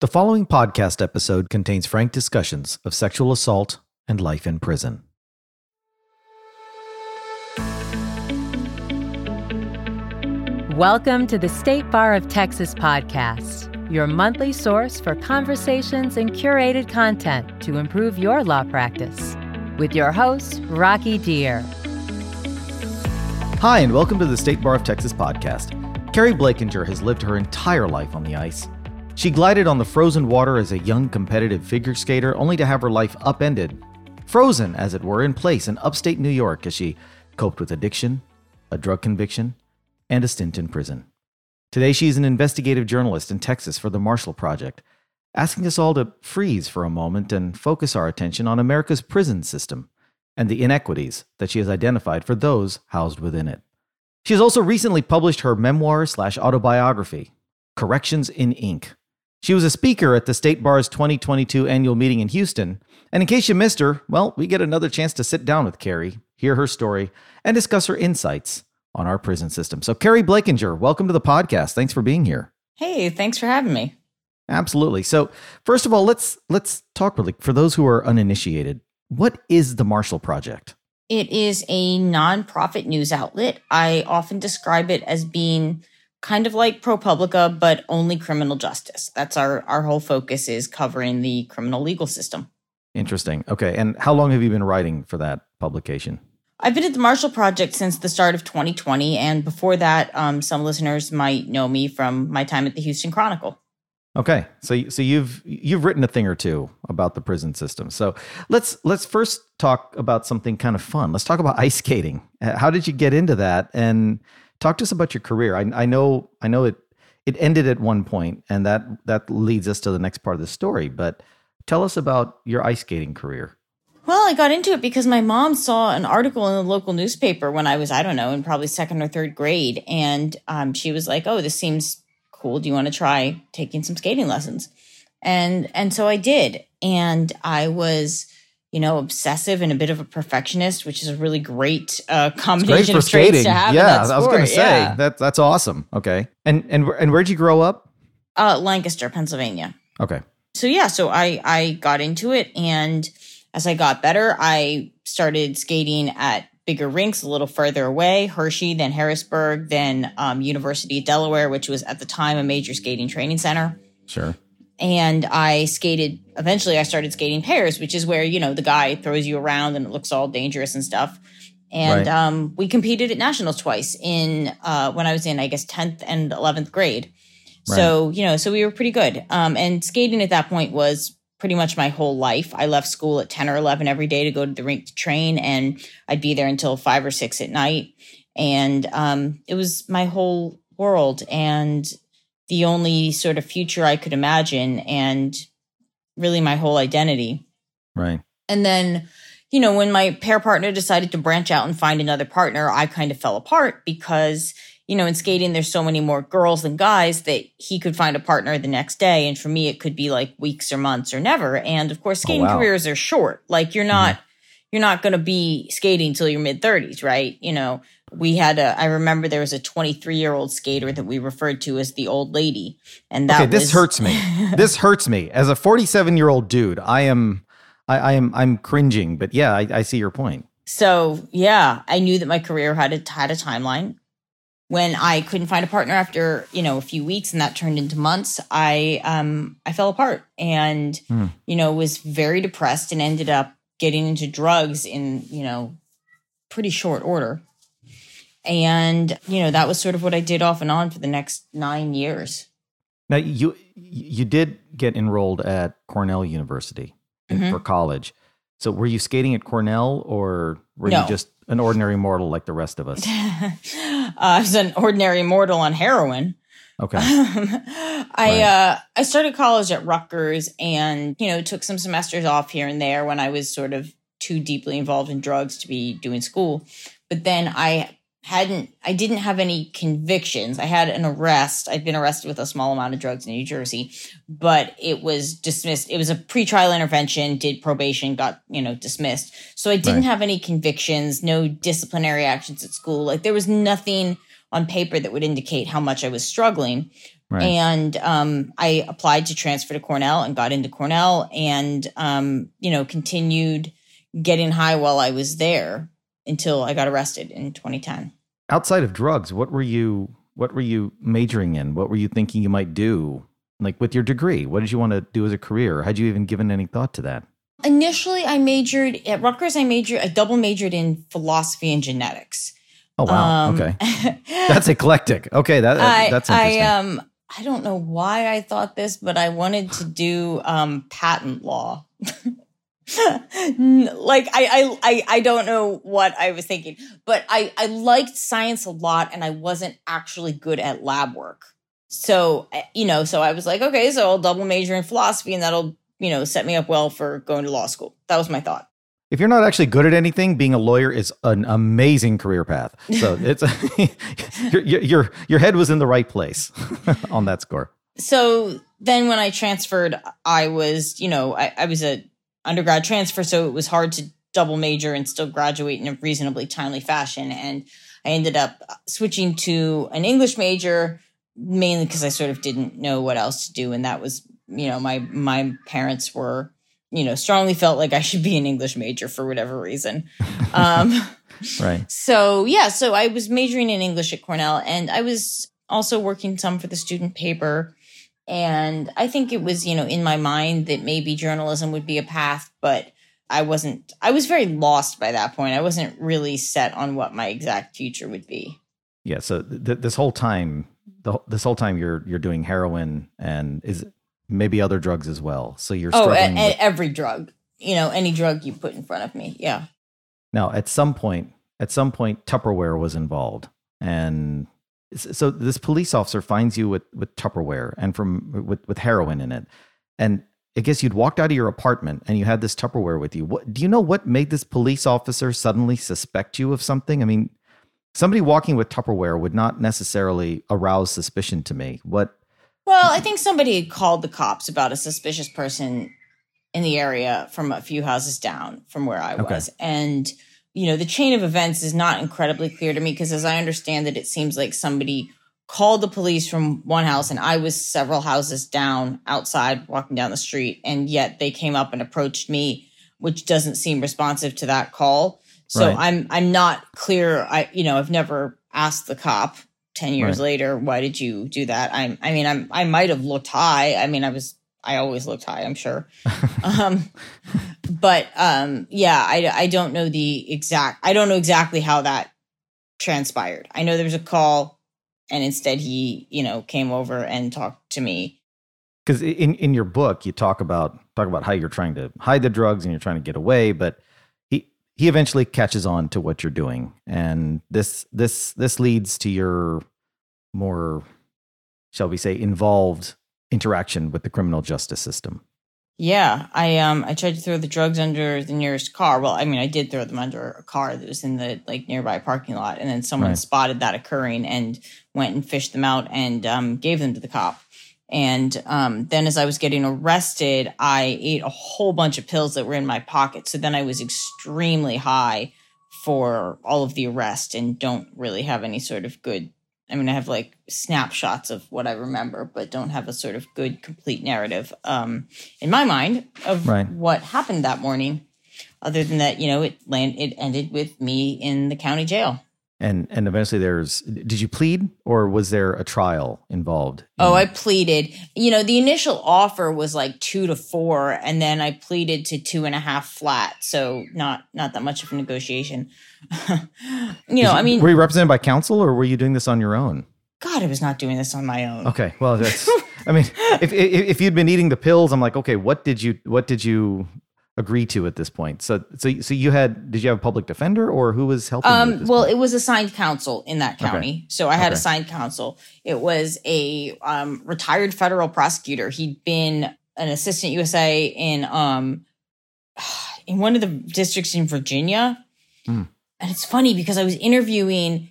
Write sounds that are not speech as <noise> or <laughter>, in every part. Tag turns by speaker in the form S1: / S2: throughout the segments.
S1: The following podcast episode contains frank discussions of sexual assault and life in prison.
S2: Welcome to the State Bar of Texas podcast, your monthly source for conversations and curated content to improve your law practice. With your host, Rocky Dhir.
S1: Hi, and welcome to the State Bar of Texas podcast. Keri Blakinger has lived her entire life on the ice. She glided on the frozen water as a young competitive figure skater, only to have her life upended, frozen, as it were, in place in upstate New York as she coped with addiction, a drug conviction, and a stint in prison. Today, she's an investigative journalist in Texas for the Marshall Project, asking us all to freeze for a moment and focus our attention on America's prison system and the inequities that she has identified for those housed within it. She has also recently published her memoir slash autobiography, Corrections in Ink she was a speaker at the State Bar's 2022 annual meeting in Houston. And in case you missed her, well, we get another chance to sit down with Keri, hear her story, and discuss her insights on our prison system. So, Keri Blakinger, welcome to the podcast. Thanks for being here.
S3: Hey, thanks for having me.
S1: Absolutely. So, first of all, let's let's talk really for those who are uninitiated. What is the Marshall Project?
S3: It is a nonprofit news outlet. I often describe it as being kind of like ProPublica, but only criminal justice. That's our our whole focus is covering the criminal legal system.
S1: Interesting. Okay, and how long have you been writing for that publication?
S3: I've been at the Marshall Project since the start of 2020, and before that, um, some listeners might know me from my time at the Houston Chronicle.
S1: Okay, so so you've you've written a thing or two about the prison system. So let's let's first talk about something kind of fun. Let's talk about ice skating. How did you get into that, and Talk to us about your career. I, I know I know it it ended at one point, and that that leads us to the next part of the story. But tell us about your ice skating career.
S3: Well, I got into it because my mom saw an article in the local newspaper when I was, I don't know, in probably second or third grade. And um, she was like, Oh, this seems cool. Do you want to try taking some skating lessons? And and so I did. And I was you know, obsessive and a bit of a perfectionist, which is a really great uh, combination great of traits to have.
S1: Yeah, I was going to say yeah. that that's awesome. Okay, and and and where'd you grow up?
S3: Uh, Lancaster, Pennsylvania.
S1: Okay.
S3: So yeah, so I I got into it, and as I got better, I started skating at bigger rinks a little further away, Hershey, then Harrisburg, then um, University of Delaware, which was at the time a major skating training center.
S1: Sure
S3: and I skated. Eventually, I started skating pairs, which is where you know the guy throws you around and it looks all dangerous and stuff. And right. um, we competed at nationals twice in uh, when I was in, I guess, tenth and eleventh grade. Right. So you know, so we were pretty good. Um, and skating at that point was pretty much my whole life. I left school at ten or eleven every day to go to the rink to train, and I'd be there until five or six at night. And um, it was my whole world. And the only sort of future I could imagine and really my whole identity.
S1: Right.
S3: And then, you know, when my pair partner decided to branch out and find another partner, I kind of fell apart because, you know, in skating, there's so many more girls than guys that he could find a partner the next day. And for me, it could be like weeks or months or never. And of course, oh, skating oh, wow. careers are short. Like you're not, mm-hmm. you're not going to be skating till your mid 30s, right? You know, we had a i remember there was a 23 year old skater that we referred to as the old lady and that
S1: okay this
S3: was,
S1: hurts me. <laughs> This hurts me. As a 47 year old dude i am I, I, am i'm cringing but yeah I, I, see your point.
S3: So yeah i knew that my career had a had a timeline. When i couldn't find a partner after you know a few weeks and that turned into months i um i fell apart and hmm. you know was very depressed and ended up getting into drugs in you know pretty short order and you know that was sort of what i did off and on for the next nine years
S1: now you you did get enrolled at cornell university mm-hmm. for college so were you skating at cornell or were no. you just an ordinary mortal like the rest of us uh, <laughs>
S3: i was an ordinary mortal on heroin
S1: Okay. <laughs>
S3: I right. uh I started college at Rutgers and you know took some semesters off here and there when I was sort of too deeply involved in drugs to be doing school. But then I hadn't I didn't have any convictions. I had an arrest. I'd been arrested with a small amount of drugs in New Jersey, but it was dismissed. It was a pretrial intervention, did probation, got, you know, dismissed. So I didn't right. have any convictions, no disciplinary actions at school. Like there was nothing on paper that would indicate how much I was struggling. Right. And um, I applied to transfer to Cornell and got into Cornell and, um, you know, continued getting high while I was there until I got arrested in 2010.
S1: Outside of drugs, what were you what were you majoring in? What were you thinking you might do? Like with your degree, what did you want to do as a career? Had you even given any thought to that?
S3: Initially, I majored at Rutgers. I majored, I double majored in philosophy and genetics.
S1: Oh wow! Um, okay, <laughs> that's eclectic. Okay, that, I, that's interesting.
S3: I um, I don't know why I thought this, but I wanted to do um patent law. <laughs> <laughs> like I, I I don't know what I was thinking, but I I liked science a lot, and I wasn't actually good at lab work. So eh, you know, so I was like, okay, so I'll double major in philosophy, and that'll you know set me up well for going to law school. That was my thought.
S1: If you're not actually good at anything, being a lawyer is an amazing career path. So <laughs> it's <laughs> your, your your head was in the right place on that score.
S3: So then when I transferred, I was you know I, I was a undergrad transfer, so it was hard to double major and still graduate in a reasonably timely fashion. And I ended up switching to an English major mainly because I sort of didn't know what else to do, and that was you know my my parents were you know strongly felt like I should be an English major for whatever reason. <laughs> Um,
S1: right.
S3: So yeah, so I was majoring in English at Cornell, and I was also working some for the student paper. And I think it was, you know, in my mind that maybe journalism would be a path, but I wasn't, I was very lost by that point. I wasn't really set on what my exact future would be.
S1: Yeah. So th- this whole time, the, this whole time you're, you're doing heroin and is maybe other drugs as well. So you're
S3: oh, struggling. Oh, with- every drug, you know, any drug you put in front of me. Yeah.
S1: Now, at some point, at some point, Tupperware was involved and so this police officer finds you with with Tupperware and from with with heroin in it, and I guess you'd walked out of your apartment and you had this Tupperware with you. What do you know? What made this police officer suddenly suspect you of something? I mean, somebody walking with Tupperware would not necessarily arouse suspicion to me. What?
S3: Well, I think somebody called the cops about a suspicious person in the area from a few houses down from where I was, okay. and you know, the chain of events is not incredibly clear to me because as I understand it, it seems like somebody called the police from one house and I was several houses down outside walking down the street. And yet they came up and approached me, which doesn't seem responsive to that call. So right. I'm I'm not clear. I you know, I've never asked the cop 10 years right. later, why did you do that? I I mean, I'm I might have looked high. I mean, I was I always looked high, I'm sure. <laughs> um, but um, yeah, I, I don't know the exact, I don't know exactly how that transpired. I know there was a call and instead he, you know, came over and talked to me.
S1: Because in, in your book, you talk about talk about how you're trying to hide the drugs and you're trying to get away, but he he eventually catches on to what you're doing, and this this this leads to your more, shall we say, involved interaction with the criminal justice system.
S3: Yeah, I um I tried to throw the drugs under the nearest car. Well, I mean, I did throw them under a car that was in the like nearby parking lot, and then someone right. spotted that occurring and went and fished them out and um, gave them to the cop. And um, then, as I was getting arrested, I ate a whole bunch of pills that were in my pocket. So then I was extremely high for all of the arrest and don't really have any sort of good I mean, I have like snapshots of what I remember, but don't have a sort of good, complete narrative um, in my mind of right. what happened that morning. Other than that, you know, it land it ended with me in the county jail.
S1: And and eventually, there's. Did you plead, or was there a trial involved? In-
S3: oh, I pleaded. You know, the initial offer was like two to four, and then I pleaded to two and a half flat. So not not that much of a negotiation. <laughs> you know, I mean,
S1: were you represented by counsel or were you doing this on your own?
S3: God, I was not doing this on my own.
S1: Okay, well, that's. <laughs> I mean, if, if if you'd been eating the pills, I'm like, okay, what did you what did you agree to at this point? So so so you had did you have a public defender or who was helping? Um,
S3: well,
S1: point?
S3: it was assigned counsel in that county, okay. so I had okay. assigned counsel. It was a um, retired federal prosecutor. He'd been an assistant USA in um <sighs> in one of the districts in Virginia. Mm. And it's funny because I was interviewing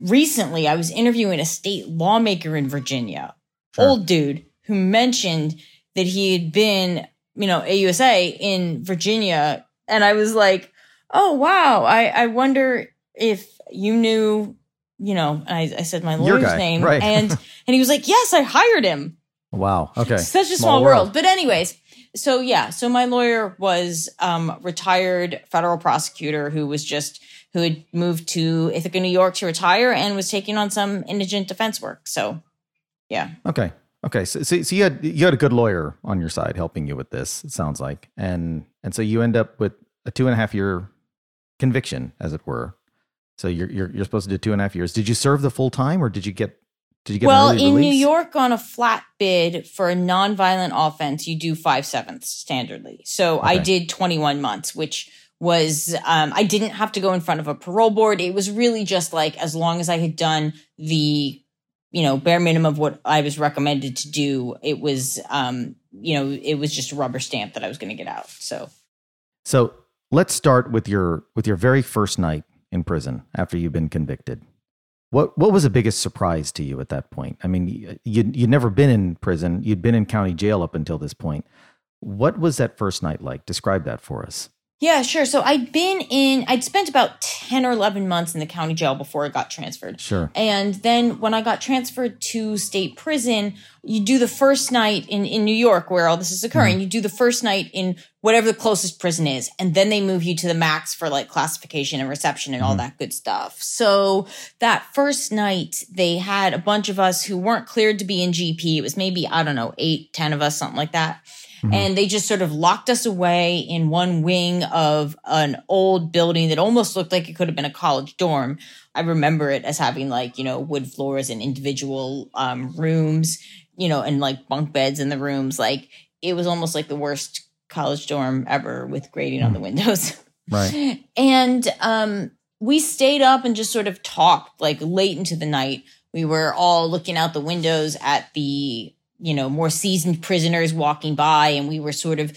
S3: recently, I was interviewing a state lawmaker in Virginia, sure. old dude, who mentioned that he had been, you know, AUSA in Virginia. And I was like, oh, wow, I, I wonder if you knew you know, I, I said my lawyer's
S1: guy,
S3: name,
S1: right.
S3: and <laughs> and he was like, "Yes, I hired him."
S1: Wow. Okay.
S3: Such a small, world. But anyways, so yeah, so my lawyer was um, retired federal prosecutor who was just who had moved to Ithaca, New York to retire and was taking on some indigent defense work. So yeah.
S1: Okay. Okay. So, so, so you had you had a good lawyer on your side helping you with this. It sounds like, and and so you end up with a two and a half year conviction, as it were. So you're you're you're supposed to do two and a half years. Did you serve the full time, or did you get did you get
S3: well in
S1: release?
S3: New York on a flat bid for a nonviolent offense, you do five sevenths standardly. So I did 21 months, which was um, I didn't have to go in front of a parole board. It was really just like as long as I had done the you know bare minimum of what I was recommended to do, it was um, you know it was just a rubber stamp that I was going to get out. So
S1: So let's start with your with your very first night in prison after you've been convicted. What what was the biggest surprise to you at that point? I mean, you you'd never been in prison. You'd been in county jail up until this point. What was that first night like? Describe that for us.
S3: Yeah, sure. So I'd been in, I'd spent about 10 or 11 months in the county jail before I got transferred.
S1: Sure.
S3: And then when I got transferred to state prison, you do the first night in, in New York where all this is occurring. Mm-hmm. You do the first night in whatever the closest prison is. And then they move you to the max for like classification and reception and all mm-hmm. that good stuff. So that first night, they had a bunch of us who weren't cleared to be in GP. It was maybe, I don't know, eight, ten of us, something like that and they just sort of locked us away in one wing of an old building that almost looked like it could have been a college dorm. I remember it as having like, you know, wood floors and individual um, rooms, you know, and like bunk beds in the rooms. Like it was almost like the worst college dorm ever with grading on the windows. <laughs>
S1: Right.
S3: And um, we stayed up and just sort of talked like late into the night. We were all looking out the windows at the, you know, more seasoned prisoners walking by, and we were sort of,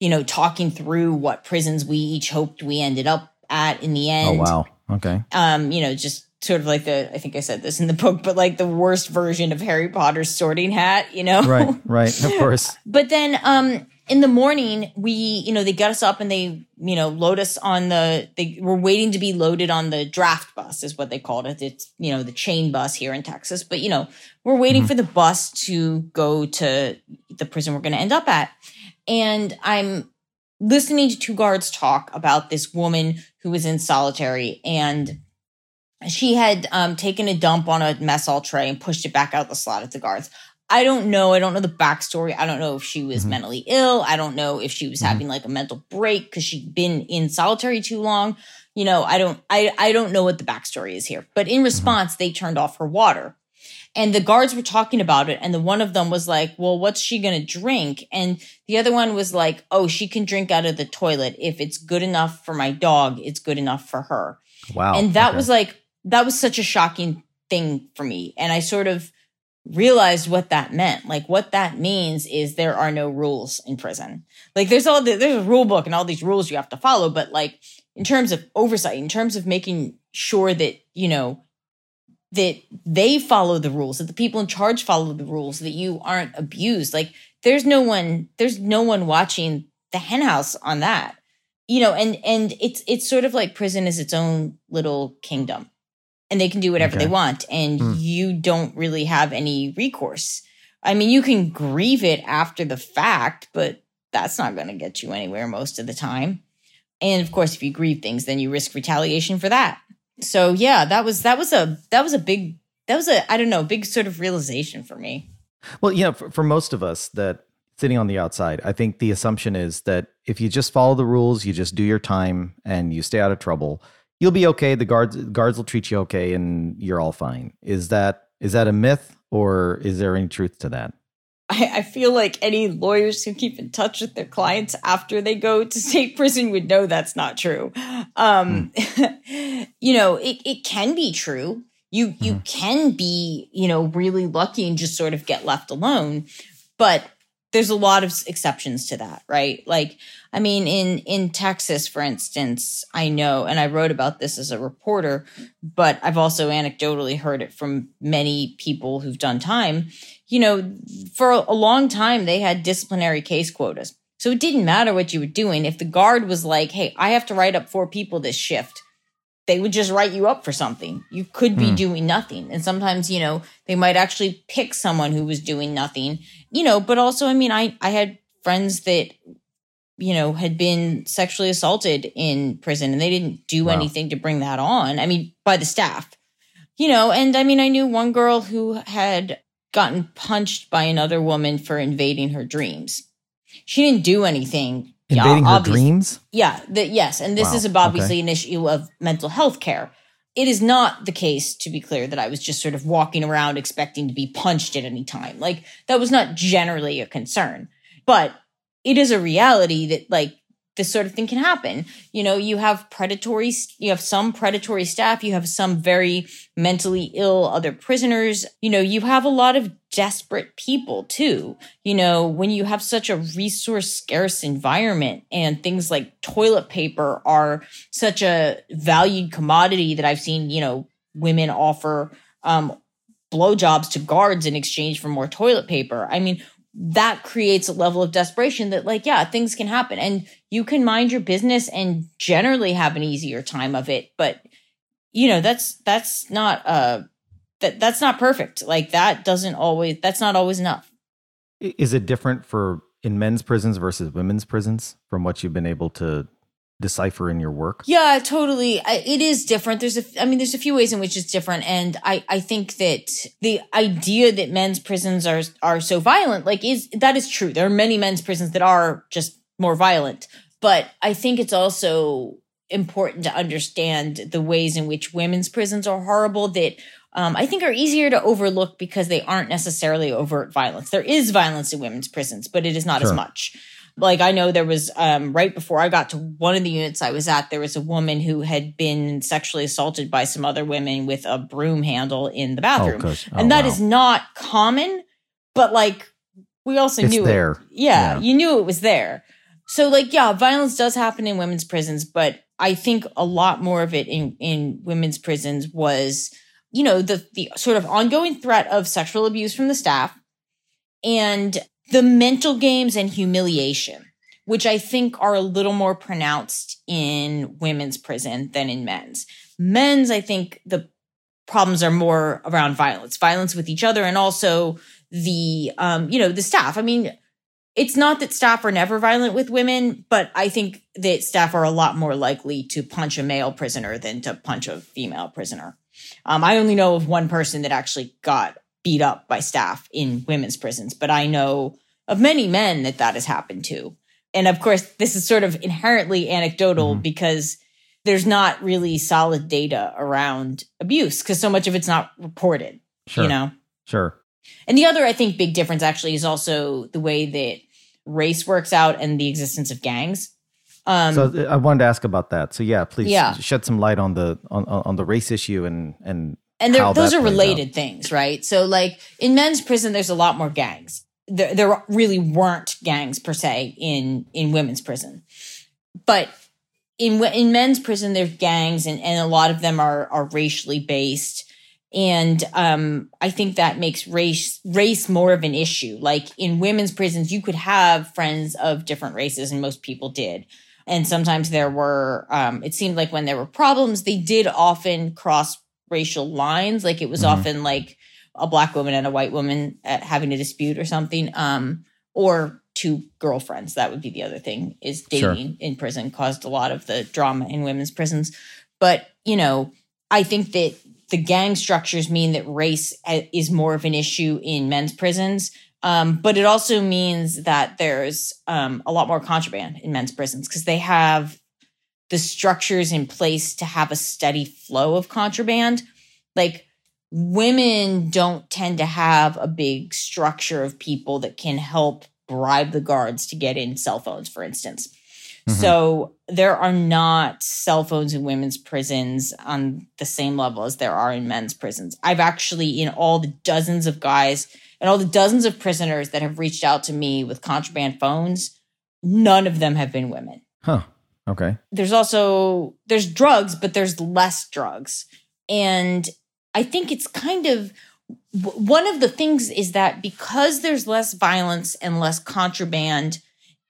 S3: you know, talking through what prisons we each hoped we ended up at in the end.
S1: Oh wow. Okay.
S3: Um, you know, just sort of like the I think I said this in the book, but like the worst version of Harry Potter's sorting hat, you know?
S1: Right. Right. Of <laughs> course.
S3: But then um in the morning, we, you know, they got us up and they, you know, load us on the they were waiting to be loaded on the draft bus, is what they called it. It's, you know, the chain bus here in Texas. But, you know, we're waiting for the bus to go to the prison we're gonna end up at. And I'm listening to two guards talk about this woman who was in solitary and she had um, taken a dump on a mess hall tray and pushed it back out the slot at the guards. I don't know. I don't know the backstory. I don't know if she was
S1: Mhm.
S3: mentally ill. I don't know if she was
S1: Mhm.
S3: having like a mental break because she'd been in solitary too long. You know, I don't. I I don't know what the backstory is here. But in response, they turned off her water, and the guards were talking about it. And the one of them was like, "Well, what's she gonna drink?" And the other one was like, "Oh, she can drink out of the toilet. If it's good enough for my dog, it's good enough for her."
S1: Wow.
S3: and that
S1: Okay.
S3: was like that was such a shocking thing for me and i sort of realized what that meant. Like what that means is there are no rules in prison. Like there's all the, there's a rule book and all these rules you have to follow but like in terms of oversight in terms of making sure that you know that they follow the rules that the people in charge follow the rules that you aren't abused. Like there's no one there's no one watching the henhouse on that. You know and and it's it's sort of like prison is its own little kingdom and they can do whatever
S1: Okay.
S3: they want and
S1: Hmm.
S3: you don't really have any recourse i mean you can grieve it after the fact but that's not going to get you anywhere most of the time and of course if you grieve things then you risk retaliation for that so yeah that was that was a that was a big that was a i don't know big sort of realization for me
S1: Well, you know, for, for most of us that sitting on the outside, I think the assumption is that if you just follow the rules, you just do your time and you stay out of trouble, you'll be okay. The guards guards will treat you okay and you're all fine. Is that is that a myth or is there any truth to that?
S3: I, I feel like any lawyers who keep in touch with their clients after they go to state <laughs> prison would know that's not true. Um, <laughs> you know, it, it can be true. You you can be, you know, really lucky and just sort of get left alone. But there's a lot of exceptions to that, right? Like, I mean, in in Texas, for instance, I know, and I wrote about this as a reporter, but I've also anecdotally heard it from many people who've done time. You know, for a long time, they had disciplinary case quotas. So it didn't matter what you were doing. If the guard was like, hey, I have to write up four people this shift, they would just write you up for something. You could be mm. doing nothing. And sometimes, you know, they might actually pick someone who was doing nothing, you know, but also, I mean, I, I had friends that, you know, had been sexually assaulted in prison and they didn't do wow. anything to bring that on. I mean, by the staff, you know, and I mean, I knew one girl who had gotten punched by another woman for invading her dreams. She didn't do anything
S1: invading yeah, her dreams.
S3: Yeah, the, yes, and this wow. is obviously okay. an issue of mental health care. It is not the case, to be clear, that I was just sort of walking around expecting to be punched at any time. Like that was not generally a concern, but it is a reality that like this sort of thing can happen. You know, you have predatory, you have some predatory staff, you have some very mentally ill other prisoners. You know, you have a lot of desperate people too. You know, when you have such a resource scarce environment and things like toilet paper are such a valued commodity that I've seen, you know, women offer um, blowjobs to guards in exchange for more toilet paper. I mean, that creates a level of desperation that like yeah things can happen and you can mind your business and generally have an easier time of it but you know that's that's not uh that that's not perfect like that doesn't always that's not always enough
S1: is it different for in men's prisons versus women's prisons from what you've been able to decipher in your work?
S3: Yeah, totally. I, it is different. There's a, I mean, there's a few ways in which it's different, and I, I think that the idea that men's prisons are are so violent, like, is that is true. There are many men's prisons that are just more violent, but I think it's also important to understand the ways in which women's prisons are horrible that um, I think are easier to overlook because they aren't necessarily overt violence. There is violence in women's prisons, but it is not sure. as much. Like I know there was um, right before I got to one of the units I was at, there was a woman who had been sexually assaulted by some other women with a broom handle in the bathroom, oh, oh, and that wow. is not common. But like we also
S1: it's
S3: knew
S1: there.
S3: It, yeah, yeah, you knew it was there. So like yeah, violence does happen in women's prisons, but I think a lot more of it in in women's prisons was you know the the sort of ongoing threat of sexual abuse from the staff and the mental games and humiliation, which I think are a little more pronounced in women's prison than in men's. Men's, I think the problems are more around violence, violence with each other, and also the, um, you know, the staff. I mean, it's not that staff are never violent with women, but I think that staff are a lot more likely to punch a male prisoner than to punch a female prisoner. Um, I only know of one person that actually got beat up by staff in women's prisons, but I know of many men that that has happened to. And of course, this is sort of inherently anecdotal mm-hmm. because there's not really solid data around abuse because so much of it's not reported,
S1: sure.
S3: you know?
S1: Sure.
S3: And the other, I think, big difference actually is also the way that race works out and the existence of gangs.
S1: Um, so I wanted to ask about that. So yeah, please yeah. shed some light on the on, on the race issue and and
S3: and those are related out. things, right? So, like in men's prison, there's a lot more gangs. There, there really weren't gangs per se in in women's prison, but in in men's prison, there's gangs, and and a lot of them are are racially based. And um, I think that makes race race more of an issue. Like in women's prisons, you could have friends of different races, and most people did. And sometimes there were, um, it seemed like when there were problems, they did often cross racial lines. Like it was mm-hmm. often like a black woman and a white woman having a dispute or something. Um, or two girlfriends. That would be the other thing is dating sure. in prison caused a lot of the drama in women's prisons. But, you know, I think that the gang structures mean that race uh, is more of an issue in men's prisons. Um, but it also means that there's um, a lot more contraband in men's prisons because they have the structures in place to have a steady flow of contraband. Like women don't tend to have a big structure of people that can help bribe the guards to get in cell phones, for instance. Mm-hmm. So there are not cell phones in women's prisons on the same level as there are in men's prisons. I've actually, in all the dozens of guys and all the dozens of prisoners that have reached out to me with contraband phones, none of them have been women.
S1: Huh. Okay.
S3: There's also there's drugs, but there's less drugs. And I think it's kind of one of the things is that because there's less violence and less contraband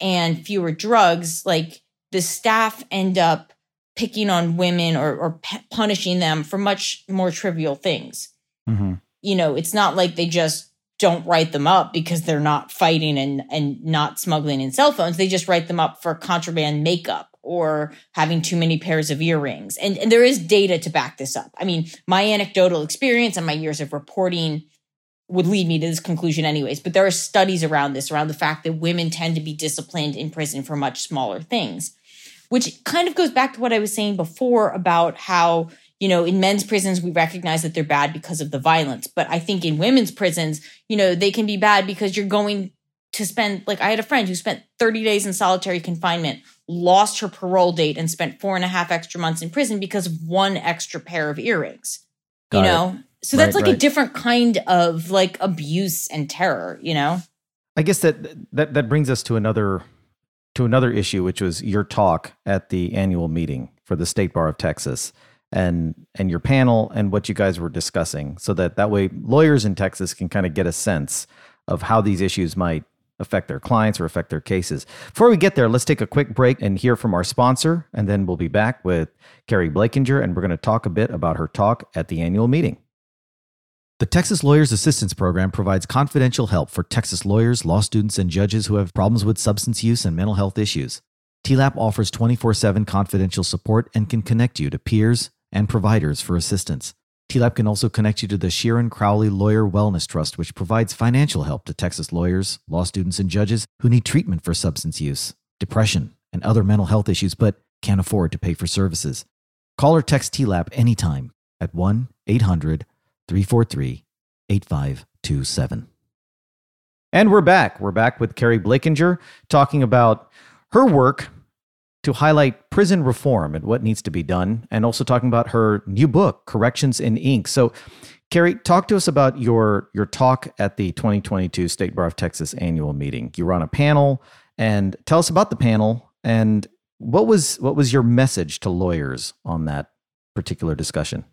S3: and fewer drugs, like the staff end up picking on women or, or p- punishing them for much more trivial things. Mm-hmm. You know, it's not like they just don't write them up because they're not fighting and and not smuggling in cell phones. They just write them up for contraband makeup or having too many pairs of earrings. And, and there is data to back this up. I mean, my anecdotal experience and my years of reporting would lead me to this conclusion anyways but there are studies around this around the fact that women tend to be disciplined in prison for much smaller things which kind of goes back to what i was saying before about how you know in men's prisons we recognize that they're bad because of the violence. But i think in women's prisons you know they can be bad because you're going to spend like i had a friend who spent 30 days in solitary confinement lost her parole date and spent four and a half extra months in prison because of one extra pair of earrings. Got you know? it. So that's right, like right. a different kind of like abuse and terror you know
S1: i guess that that that brings us to another to another issue which was your talk at the annual meeting for the state bar of texas and and your panel and what you guys were discussing so that that way lawyers in texas can kind of get a sense of how these issues might affect their clients or affect their cases. Before we get there, let's take a quick break and hear from our sponsor, and then we'll be back with Keri Blakinger, and we're going to talk a bit about her talk at the annual meeting. The Texas Lawyers Assistance Program provides confidential help for Texas lawyers, law students, and judges who have problems with substance use and mental health issues. TLAP offers 24 7 confidential support and can connect you to peers and providers for assistance. TLAP can also connect you to the Sheeran Crowley Lawyer Wellness Trust, which provides financial help to Texas lawyers, law students, and judges who need treatment for substance use, depression, and other mental health issues but can't afford to pay for services. Call or text TLAP anytime at 1 800 343 8527. And we're back. We're back with Keri Blakinger talking about her work to highlight prison reform and what needs to be done, and also talking about her new book, Corrections in Ink. So, Keri, talk to us about your your talk at the 2022 State Bar of Texas annual meeting. You were on a panel, and tell us about the panel and what was what was your message to lawyers on that particular discussion?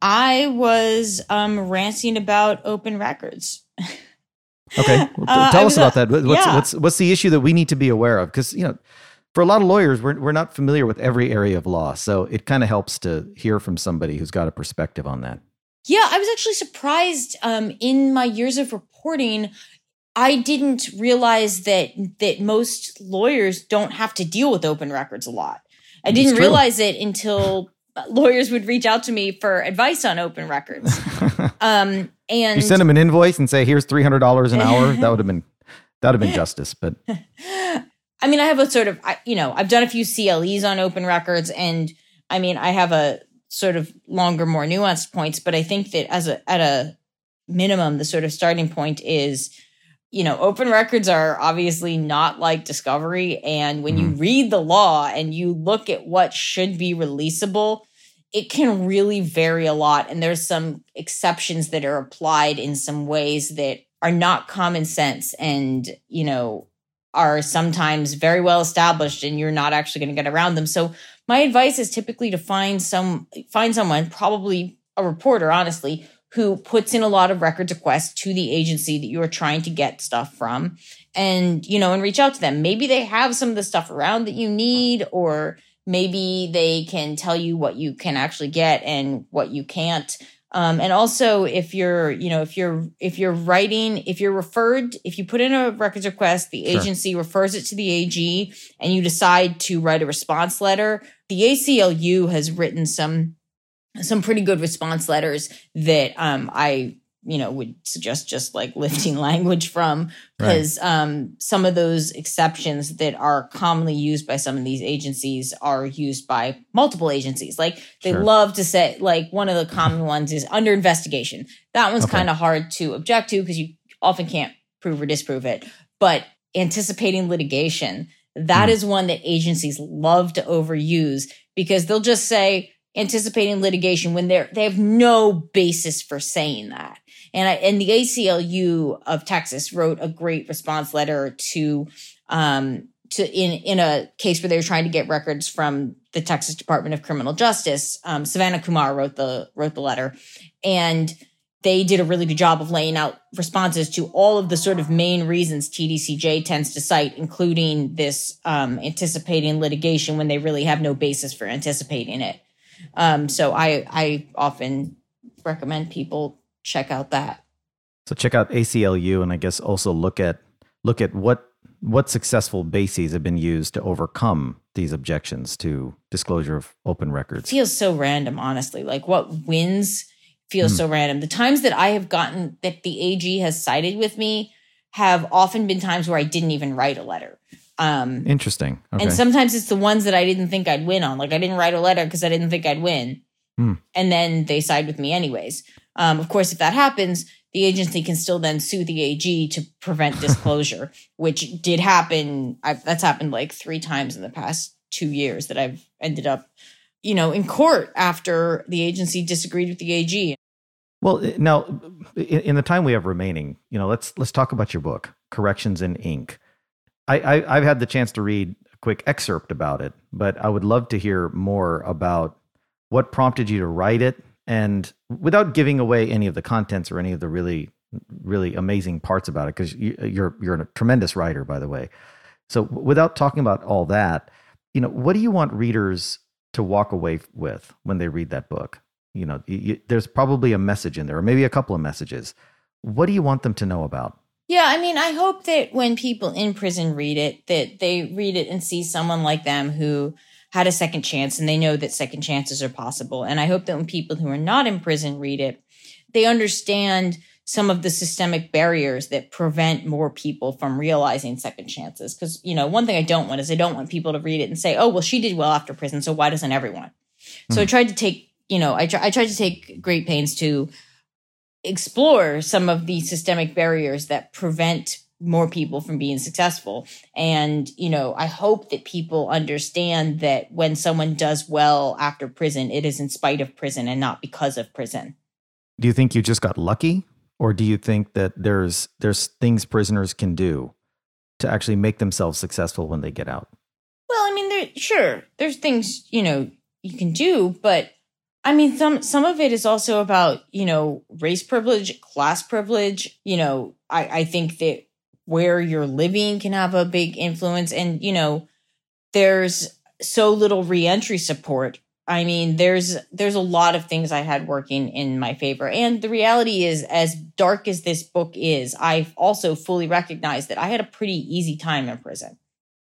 S3: I was um, ranting about open records. <laughs>
S1: okay, well, uh, tell us about that. What's, yeah. what's what's the issue that we need to be aware of? Because you know for a lot of lawyers, we're, we're not familiar with every area of law. So it kind of helps to hear from somebody who's got a perspective on that.
S3: Yeah, I was actually surprised um, in my years of reporting. I didn't realize that that most lawyers don't have to deal with open records a lot. I didn't realize it until lawyers would reach out to me for advice on open records. <laughs> um, and
S1: you send them an invoice and say, "Here's three hundred dollars an hour." that would have been that would have been <laughs> justice. But
S3: I mean, I have a sort of, I, you know, I've done a few CLEs on open records, and I mean, I have a sort of longer, more nuanced points, but I think that as a at a minimum, the sort of starting point is, you know, open records are obviously not like discovery, and when mm. you mm-hmm. read the law and you look at what should be releasable, it can really vary a lot, and there's some exceptions that are applied in some ways that are not common sense, and you know are sometimes very well established and you're not actually going to get around them. So my advice is typically to find some find someone, probably a reporter, honestly, who puts in a lot of records requests to the agency that you are trying to get stuff from and you know and reach out to them. Maybe they have some of the stuff around that you need or maybe they can tell you what you can actually get and what you can't. Um, and also if you're you know if you're if you're writing if you're referred if you put in a records request the sure. agency refers it to the ag and you decide to write a response letter the aclu has written some some pretty good response letters that um, i you know would suggest just like lifting <laughs> language from because right. um, some of those exceptions that are commonly used by some of these agencies are used by multiple agencies like they sure. love to say like one of the common <laughs> ones is under investigation that one's okay. kind of hard to object to because you often can't prove or disprove it but anticipating litigation that mm. is one that agencies love to overuse because they'll just say anticipating litigation when they're they have no basis for saying that and I, and the ACLU of Texas wrote a great response letter to um, to in in a case where they were trying to get records from the Texas Department of Criminal Justice. Um, Savannah Kumar wrote the wrote the letter, and they did a really good job of laying out responses to all of the sort of main reasons TDCJ tends to cite, including this um, anticipating litigation when they really have no basis for anticipating it. Um, so I I often recommend people check out that.
S1: So check out ACLU, and I guess also look at look at what what successful bases have been used to overcome these objections to disclosure of open records.
S3: It feels so random, honestly. Like what wins feels mm. so random. The times that I have gotten that the AG has sided with me have often been times where I didn't even write a letter.
S1: Um, Interesting.
S3: Okay. And sometimes it's the ones that I didn't think I'd win on. Like I didn't write a letter because I didn't think I'd win. Mm. And then they side with me anyways. Um, of course, if that happens, the agency can still then sue the AG to prevent <laughs> disclosure, which did happen. I've, that's happened like three times in the past two years that I've ended up, you know, in court after the agency disagreed with the AG.
S1: Well, now, in, the time we have remaining, you know, let's let's talk about your book, Corrections in Ink. I, I I've had the chance to read a quick excerpt about it, but I would love to hear more about what prompted you to write it, and without giving away any of the contents or any of the really really amazing parts about it, because you, you're you're a tremendous writer, by the way. So, without talking about all that, you know, what do you want readers to walk away with when they read that book? you know you, there's probably a message in there or maybe a couple of messages what do you want them to know about
S3: yeah i mean i hope that when people in prison read it that they read it and see someone like them who had a second chance and they know that second chances are possible and i hope that when people who are not in prison read it they understand some of the systemic barriers that prevent more people from realizing second chances because you know one thing i don't want is i don't want people to read it and say oh well she did well after prison so why doesn't everyone so mm. i hmm. tried to take you know, I, try, I tried to take great pains to explore some of the systemic barriers that prevent more people from being successful. And, you know, I hope that people understand that when someone does well after prison, it is in spite of prison and not because of prison.
S1: Do you think you just got lucky? Or do you think that there's there's things prisoners can do to actually make themselves successful when they get out?
S3: Well, I mean, there sure, there's things, you know, you can do, but I mean, some some of it is also about you know race privilege, class privilege. You know, I I think that where you're living can have a big influence, and you know, there's so little reentry support. I mean, there's there's a lot of things I had working in my favor, and the reality is, as dark as this book is, I also fully recognize that I had a pretty easy time in prison.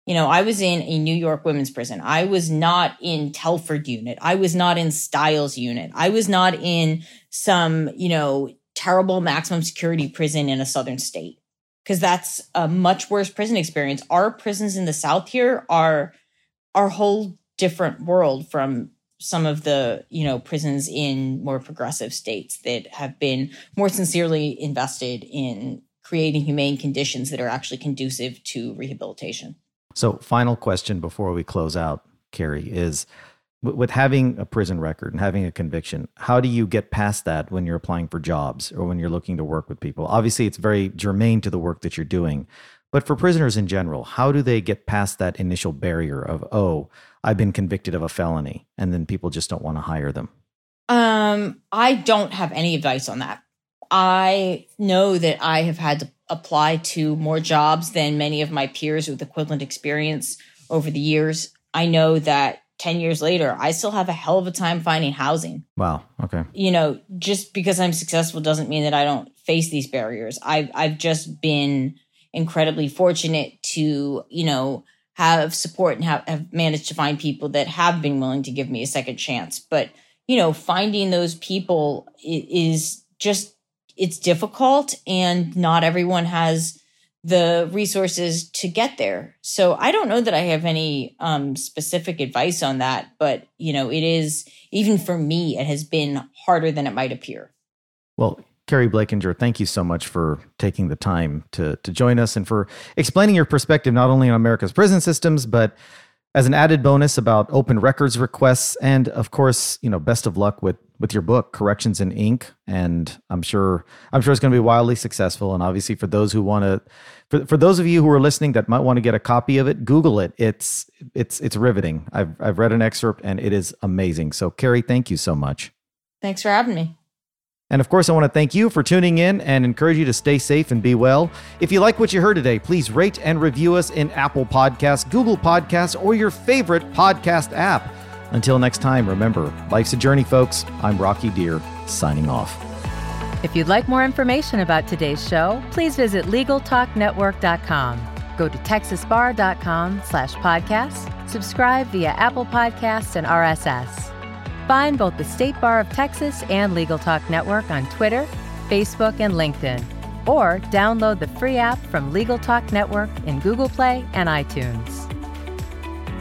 S3: You know, I was in a New York women's prison. I was not in Telford unit. I was not in Stiles unit. I was not in some, you know, terrible maximum security prison in a southern state because that's a much worse prison experience. Our prisons in the South here are our whole different world from some of the you know prisons in more progressive states that have been more sincerely invested in creating humane conditions that are actually conducive to rehabilitation.
S1: So, final question before we close out, Keri, is with having a prison record and having a conviction, how do you get past that when you're applying for jobs or when you're looking to work with people? Obviously, it's very germane to the work that you're doing. But for prisoners in general, how do they get past that initial barrier of, oh, I've been convicted of a felony, and then people just don't want to hire them?
S3: Um, I don't have any advice on that. I know that I have had to apply to more jobs than many of my peers with equivalent experience over the years. I know that 10 years later, I still have a hell of a time finding housing.
S1: Wow. Okay.
S3: You know, just because I'm successful doesn't mean that I don't face these barriers. I've, I've just been incredibly fortunate to, you know, have support and have, have managed to find people that have been willing to give me a second chance. But, you know, finding those people is just it's difficult and not everyone has the resources to get there. So I don't know that I have any um, specific advice on that, but you know, it is even for me, it has been harder than it might appear.
S1: Well, Keri Blakinger, thank you so much for taking the time to to join us and for explaining your perspective not only on America's prison systems, but as an added bonus about open records requests and of course you know best of luck with with your book corrections in ink and i'm sure i'm sure it's going to be wildly successful. And obviously for those who want to for, for those of you who are listening that might want to get a copy of it google it. It's it's it's riveting. I've i've read an excerpt and it is amazing. So keri thank you so much.
S3: Thanks for having me.
S1: And of course, I want to thank you for tuning in and encourage you to stay safe and be well. If you like what you heard today, please rate and review us in Apple Podcasts, Google Podcasts, or your favorite podcast app. Until next time, remember, life's a journey, folks. I'm Rocky Dhir, signing off.
S2: If you'd like more information about today's show, please visit LegalTalkNetwork.com. Go to TexasBar.com slash podcast, subscribe via Apple Podcasts and RSS. Find both the State Bar of Texas and Legal Talk Network on Twitter, Facebook, and LinkedIn, or download the free app from Legal Talk Network in Google Play and iTunes.